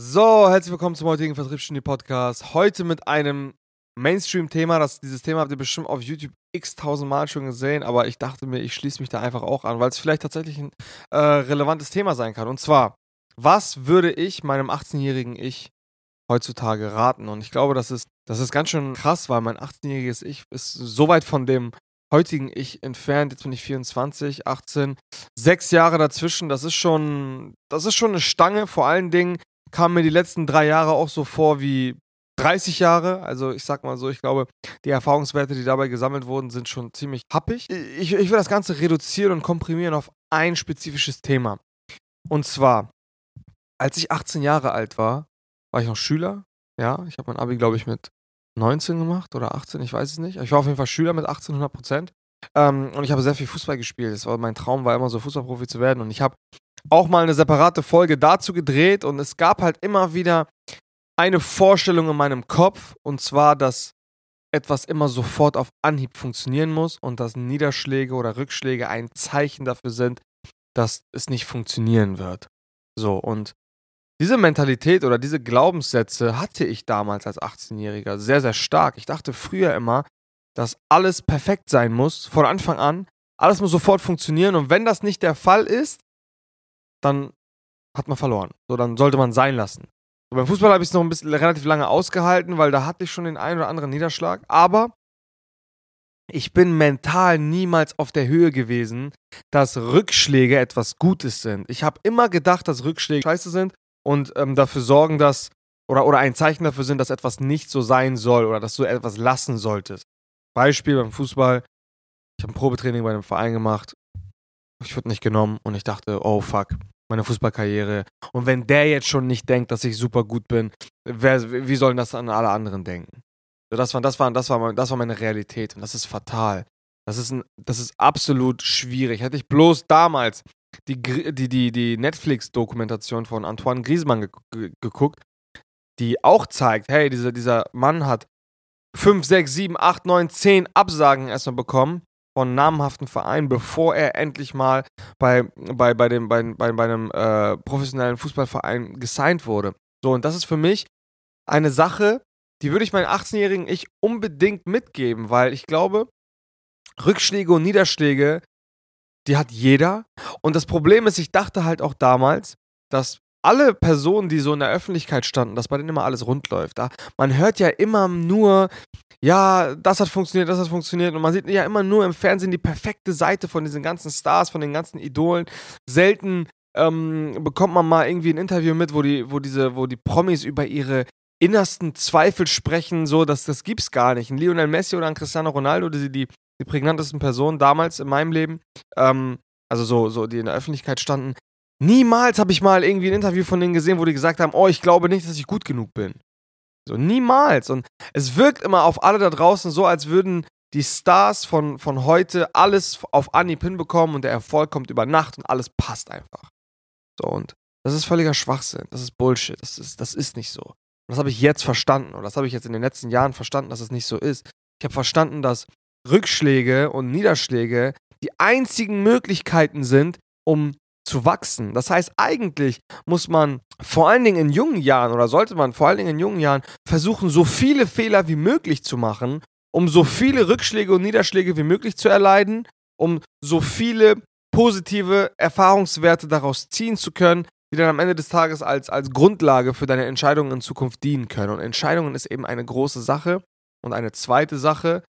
So, herzlich willkommen zum heutigen Vertriebsstudie Podcast. Heute mit einem Mainstream-Thema. Dieses Thema habt ihr bestimmt auf YouTube x tausendmal schon gesehen, aber ich dachte mir, ich schließe mich da einfach auch an, weil es vielleicht tatsächlich ein äh, relevantes Thema sein kann. Und zwar, was würde ich meinem 18-jährigen Ich heutzutage raten? Und ich glaube, das ist, das ist ganz schön krass, weil mein 18-jähriges Ich ist so weit von dem heutigen Ich entfernt. Jetzt bin ich 24, 18, sechs Jahre dazwischen. Das ist schon, das ist schon eine Stange. Vor allen Dingen kamen mir die letzten drei Jahre auch so vor wie 30 Jahre. Also ich sag mal so, ich glaube, die Erfahrungswerte, die dabei gesammelt wurden, sind schon ziemlich happig. Ich, ich will das Ganze reduzieren und komprimieren auf ein spezifisches Thema. Und zwar, als ich 18 Jahre alt war, war ich noch Schüler. Ja, ich habe mein Abi, glaube ich, mit 19 gemacht oder 18, ich weiß es nicht. Ich war auf jeden Fall Schüler mit 1800 Prozent. Ähm, und ich habe sehr viel Fußball gespielt. Das war mein Traum, war immer so Fußballprofi zu werden. Und ich habe auch mal eine separate Folge dazu gedreht und es gab halt immer wieder eine Vorstellung in meinem Kopf und zwar, dass etwas immer sofort auf Anhieb funktionieren muss und dass Niederschläge oder Rückschläge ein Zeichen dafür sind, dass es nicht funktionieren wird. So, und diese Mentalität oder diese Glaubenssätze hatte ich damals als 18-Jähriger sehr, sehr stark. Ich dachte früher immer, dass alles perfekt sein muss, von Anfang an. Alles muss sofort funktionieren und wenn das nicht der Fall ist, dann hat man verloren. So, dann sollte man sein lassen. So, beim Fußball habe ich es noch ein bisschen relativ lange ausgehalten, weil da hatte ich schon den einen oder anderen Niederschlag. Aber ich bin mental niemals auf der Höhe gewesen, dass Rückschläge etwas Gutes sind. Ich habe immer gedacht, dass Rückschläge scheiße sind und ähm, dafür sorgen, dass oder, oder ein Zeichen dafür sind, dass etwas nicht so sein soll oder dass du etwas lassen solltest. Beispiel beim Fußball. Ich habe ein Probetraining bei einem Verein gemacht ich wurde nicht genommen und ich dachte, oh fuck, meine Fußballkarriere. Und wenn der jetzt schon nicht denkt, dass ich super gut bin, wer, wie sollen das an alle anderen denken? So, das, war, das, war, das, war, das war meine Realität und das ist fatal. Das ist, ein, das ist absolut schwierig. Hätte ich bloß damals die, die, die, die Netflix-Dokumentation von Antoine Griezmann ge geguckt, die auch zeigt, hey, dieser, dieser Mann hat 5, 6, 7, 8, 9, 10 Absagen erstmal bekommen von namhaften Vereinen, bevor er endlich mal bei, bei, bei, dem, bei, bei, bei einem äh, professionellen Fußballverein gesigned wurde. So, und das ist für mich eine Sache, die würde ich meinen 18-jährigen Ich unbedingt mitgeben, weil ich glaube, Rückschläge und Niederschläge, die hat jeder. Und das Problem ist, ich dachte halt auch damals, dass alle Personen, die so in der Öffentlichkeit standen, dass bei denen immer alles rund läuft. Da, man hört ja immer nur, ja, das hat funktioniert, das hat funktioniert. Und man sieht ja immer nur im Fernsehen die perfekte Seite von diesen ganzen Stars, von den ganzen Idolen. Selten ähm, bekommt man mal irgendwie ein Interview mit, wo die, wo diese, wo die Promis über ihre innersten Zweifel sprechen, so, dass das gibt's gar nicht. Ein Lionel Messi oder ein Cristiano Ronaldo, die, die, die prägnantesten Personen damals in meinem Leben, ähm, also so, so, die in der Öffentlichkeit standen, Niemals habe ich mal irgendwie ein Interview von denen gesehen, wo die gesagt haben, oh, ich glaube nicht, dass ich gut genug bin. So, niemals. Und es wirkt immer auf alle da draußen so, als würden die Stars von, von heute alles auf Anhieb hinbekommen und der Erfolg kommt über Nacht und alles passt einfach. So, und das ist völliger Schwachsinn. Das ist Bullshit. Das ist, das ist nicht so. Und das habe ich jetzt verstanden. Und das habe ich jetzt in den letzten Jahren verstanden, dass es nicht so ist. Ich habe verstanden, dass Rückschläge und Niederschläge die einzigen Möglichkeiten sind, um zu wachsen. Das heißt, eigentlich muss man vor allen Dingen in jungen Jahren oder sollte man vor allen Dingen in jungen Jahren versuchen, so viele Fehler wie möglich zu machen, um so viele Rückschläge und Niederschläge wie möglich zu erleiden, um so viele positive Erfahrungswerte daraus ziehen zu können, die dann am Ende des Tages als, als Grundlage für deine Entscheidungen in Zukunft dienen können. Und Entscheidungen ist eben eine große Sache. Und eine zweite Sache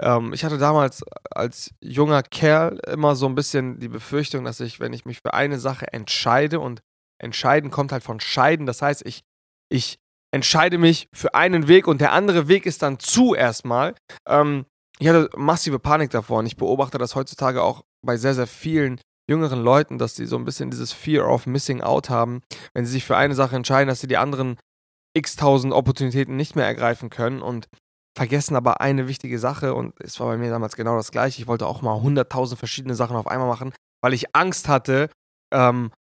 ähm, ich hatte damals als junger Kerl immer so ein bisschen die Befürchtung, dass ich, wenn ich mich für eine Sache entscheide und entscheiden kommt halt von scheiden, das heißt, ich, ich entscheide mich für einen Weg und der andere Weg ist dann zu erstmal. Ähm, ich hatte massive Panik davor und ich beobachte das heutzutage auch bei sehr, sehr vielen jüngeren Leuten, dass sie so ein bisschen dieses Fear of Missing Out haben, wenn sie sich für eine Sache entscheiden, dass sie die anderen x tausend Opportunitäten nicht mehr ergreifen können und vergessen aber eine wichtige Sache und es war bei mir damals genau das gleiche. Ich wollte auch mal 100.000 verschiedene Sachen auf einmal machen, weil ich Angst hatte, ähm,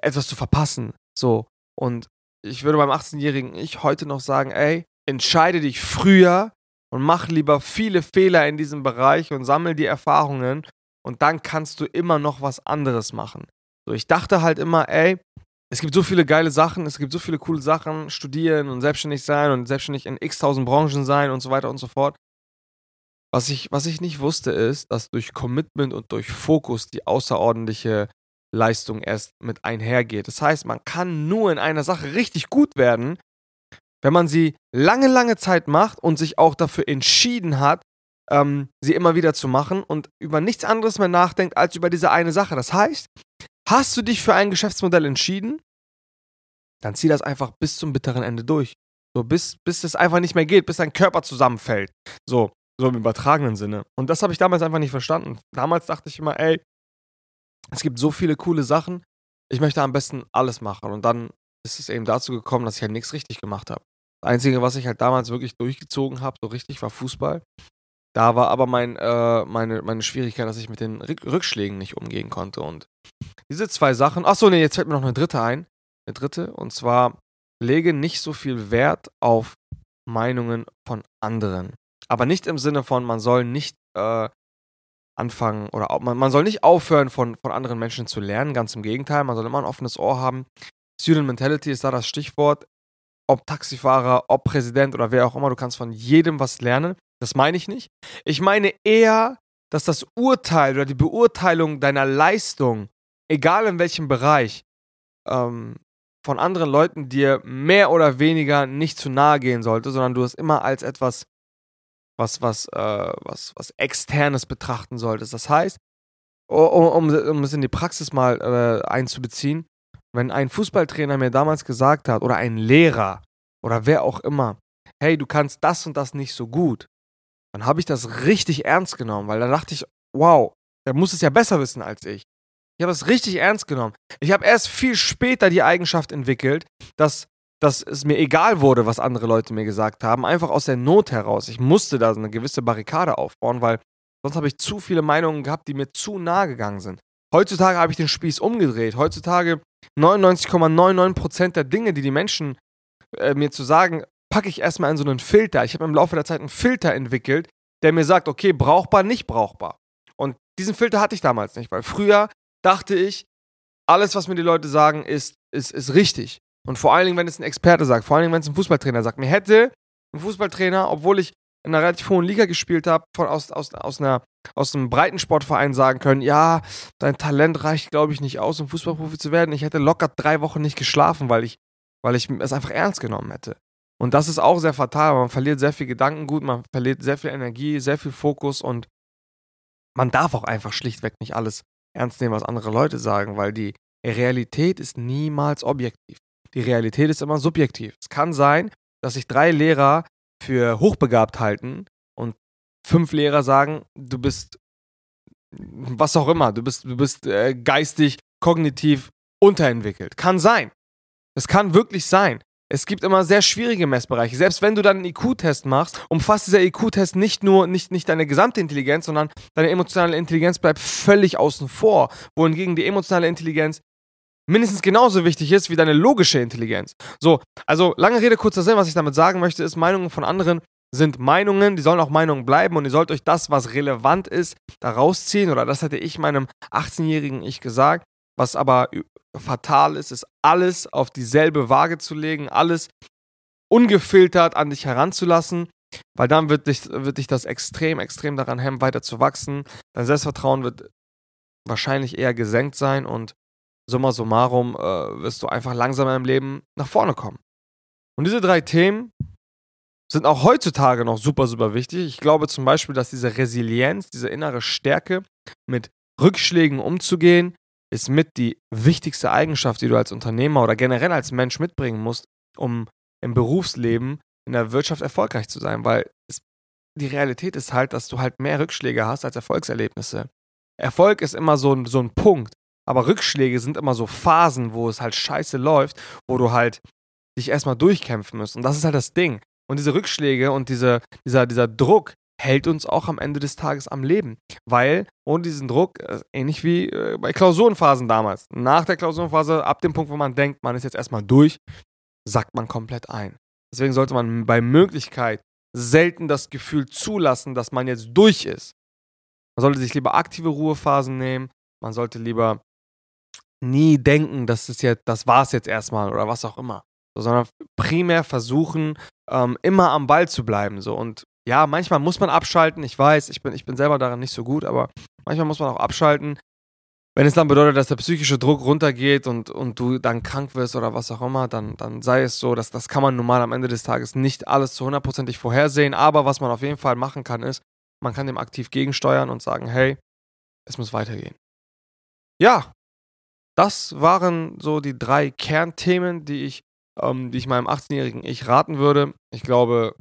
etwas zu verpassen. So. Und ich würde beim 18-Jährigen ich heute noch sagen, ey, entscheide dich früher und mach lieber viele Fehler in diesem Bereich und sammel die Erfahrungen und dann kannst du immer noch was anderes machen. So, ich dachte halt immer, ey, es gibt so viele geile Sachen, es gibt so viele coole Sachen, studieren und selbstständig sein und selbstständig in x tausend Branchen sein und so weiter und so fort. Was ich, was ich nicht wusste, ist, dass durch Commitment und durch Fokus die außerordentliche Leistung erst mit einhergeht. Das heißt, man kann nur in einer Sache richtig gut werden, wenn man sie lange, lange Zeit macht und sich auch dafür entschieden hat, ähm, sie immer wieder zu machen und über nichts anderes mehr nachdenkt als über diese eine Sache. Das heißt, hast du dich für ein Geschäftsmodell entschieden, dann zieh das einfach bis zum bitteren Ende durch. So, bis, bis es einfach nicht mehr geht, bis dein Körper zusammenfällt. So, so im übertragenen Sinne. Und das habe ich damals einfach nicht verstanden. Damals dachte ich immer, ey, es gibt so viele coole Sachen, ich möchte am besten alles machen. Und dann ist es eben dazu gekommen, dass ich halt nichts richtig gemacht habe. Das Einzige, was ich halt damals wirklich durchgezogen habe, so richtig, war Fußball. Da war aber mein, äh, meine, meine Schwierigkeit, dass ich mit den Rückschlägen nicht umgehen konnte. Und diese zwei Sachen, achso, nee, jetzt fällt mir noch eine dritte ein. Eine dritte, und zwar lege nicht so viel Wert auf Meinungen von anderen. Aber nicht im Sinne von, man soll nicht äh, anfangen oder man, man soll nicht aufhören, von, von anderen Menschen zu lernen. Ganz im Gegenteil, man soll immer ein offenes Ohr haben. Student Mentality ist da das Stichwort. Ob Taxifahrer, ob Präsident oder wer auch immer, du kannst von jedem was lernen. Das meine ich nicht. Ich meine eher, dass das Urteil oder die Beurteilung deiner Leistung, egal in welchem Bereich, ähm, von anderen Leuten dir mehr oder weniger nicht zu nahe gehen sollte, sondern du es immer als etwas was, was, äh, was, was Externes betrachten solltest. Das heißt, um, um, um es in die Praxis mal äh, einzubeziehen, wenn ein Fußballtrainer mir damals gesagt hat, oder ein Lehrer, oder wer auch immer, hey, du kannst das und das nicht so gut, dann habe ich das richtig ernst genommen, weil dann dachte ich, wow, der muss es ja besser wissen als ich. Ich habe es richtig ernst genommen. Ich habe erst viel später die Eigenschaft entwickelt, dass dass es mir egal wurde, was andere Leute mir gesagt haben, einfach aus der Not heraus. Ich musste da so eine gewisse Barrikade aufbauen, weil sonst habe ich zu viele Meinungen gehabt, die mir zu nahe gegangen sind. Heutzutage habe ich den Spieß umgedreht. Heutzutage 99,99% der Dinge, die die Menschen äh, mir zu sagen, packe ich erstmal in so einen Filter. Ich habe im Laufe der Zeit einen Filter entwickelt, der mir sagt, okay, brauchbar, nicht brauchbar. Und diesen Filter hatte ich damals nicht, weil früher dachte ich, alles, was mir die Leute sagen, ist, ist, ist richtig. Und vor allen Dingen, wenn es ein Experte sagt, vor allen Dingen, wenn es ein Fußballtrainer sagt. Mir hätte ein Fußballtrainer, obwohl ich in einer relativ hohen Liga gespielt habe, von aus, aus, aus, einer, aus einem Breitensportverein sagen können, ja, dein Talent reicht, glaube ich, nicht aus, um Fußballprofi zu werden. Ich hätte locker drei Wochen nicht geschlafen, weil ich, weil ich es einfach ernst genommen hätte. Und das ist auch sehr fatal. Man verliert sehr viel Gedankengut, man verliert sehr viel Energie, sehr viel Fokus und man darf auch einfach schlichtweg nicht alles ernst nehmen, was andere Leute sagen, weil die Realität ist niemals objektiv. Die Realität ist immer subjektiv. Es kann sein, dass sich drei Lehrer für hochbegabt halten und fünf Lehrer sagen, du bist was auch immer, du bist, du bist äh, geistig, kognitiv unterentwickelt. Kann sein. Es kann wirklich sein. Es gibt immer sehr schwierige Messbereiche. Selbst wenn du dann einen IQ-Test machst, umfasst dieser IQ-Test nicht nur nicht, nicht deine gesamte Intelligenz, sondern deine emotionale Intelligenz bleibt völlig außen vor. Wohingegen die emotionale Intelligenz mindestens genauso wichtig ist wie deine logische Intelligenz. So, also lange Rede, kurzer Sinn, was ich damit sagen möchte, ist, Meinungen von anderen sind Meinungen, die sollen auch Meinungen bleiben und ihr sollt euch das, was relevant ist, da rausziehen. Oder das hätte ich meinem 18-jährigen Ich gesagt. Was aber fatal ist, ist alles auf dieselbe Waage zu legen, alles ungefiltert an dich heranzulassen, weil dann wird dich, wird dich das extrem, extrem daran hemmen, weiter zu wachsen. Dein Selbstvertrauen wird wahrscheinlich eher gesenkt sein und summa summarum äh, wirst du einfach langsamer im Leben nach vorne kommen. Und diese drei Themen sind auch heutzutage noch super, super wichtig. Ich glaube zum Beispiel, dass diese Resilienz, diese innere Stärke, mit Rückschlägen umzugehen, ist mit die wichtigste Eigenschaft, die du als Unternehmer oder generell als Mensch mitbringen musst, um im Berufsleben, in der Wirtschaft erfolgreich zu sein. Weil es, die Realität ist halt, dass du halt mehr Rückschläge hast als Erfolgserlebnisse. Erfolg ist immer so ein, so ein Punkt. Aber Rückschläge sind immer so Phasen, wo es halt scheiße läuft, wo du halt dich erstmal durchkämpfen musst. Und das ist halt das Ding. Und diese Rückschläge und diese, dieser, dieser Druck hält uns auch am Ende des Tages am Leben. Weil ohne diesen Druck, äh, ähnlich wie äh, bei Klausurenphasen damals, nach der Klausurenphase, ab dem Punkt, wo man denkt, man ist jetzt erstmal durch, sackt man komplett ein. Deswegen sollte man bei Möglichkeit selten das Gefühl zulassen, dass man jetzt durch ist. Man sollte sich lieber aktive Ruhephasen nehmen, man sollte lieber nie denken, das ist jetzt, das war's jetzt erstmal oder was auch immer. So, sondern primär versuchen, ähm, immer am Ball zu bleiben. So. Und ja, manchmal muss man abschalten. Ich weiß, ich bin, ich bin selber daran nicht so gut, aber manchmal muss man auch abschalten. Wenn es dann bedeutet, dass der psychische Druck runtergeht und, und du dann krank wirst oder was auch immer, dann, dann sei es so, dass das kann man normal am Ende des Tages nicht alles zu hundertprozentig vorhersehen. Aber was man auf jeden Fall machen kann, ist, man kann dem aktiv gegensteuern und sagen, hey, es muss weitergehen. Ja, das waren so die drei Kernthemen, die ich, ähm, die ich meinem 18-jährigen Ich raten würde. Ich glaube,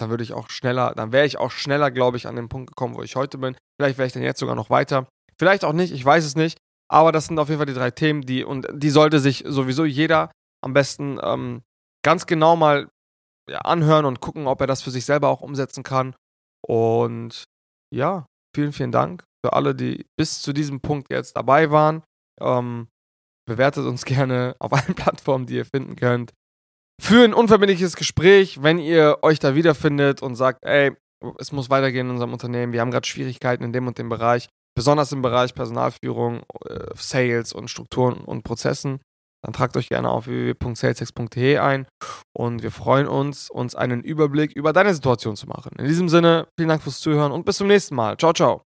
dann würde ich auch schneller, dann wäre ich auch schneller, glaube ich, an den Punkt gekommen, wo ich heute bin. Vielleicht wäre ich dann jetzt sogar noch weiter. Vielleicht auch nicht, ich weiß es nicht. Aber das sind auf jeden Fall die drei Themen, die, und die sollte sich sowieso jeder am besten ähm, ganz genau mal ja, anhören und gucken, ob er das für sich selber auch umsetzen kann. Und ja, vielen, vielen Dank für alle, die bis zu diesem Punkt jetzt dabei waren. Ähm, bewertet uns gerne auf allen Plattformen, die ihr finden könnt. Für ein unverbindliches Gespräch, wenn ihr euch da wiederfindet und sagt, ey, es muss weitergehen in unserem Unternehmen, wir haben gerade Schwierigkeiten in dem und dem Bereich, besonders im Bereich Personalführung, äh, Sales und Strukturen und Prozessen, dann tragt euch gerne auf www.salesex.de ein und wir freuen uns, uns einen Überblick über deine Situation zu machen. In diesem Sinne, vielen Dank fürs Zuhören und bis zum nächsten Mal. Ciao, ciao.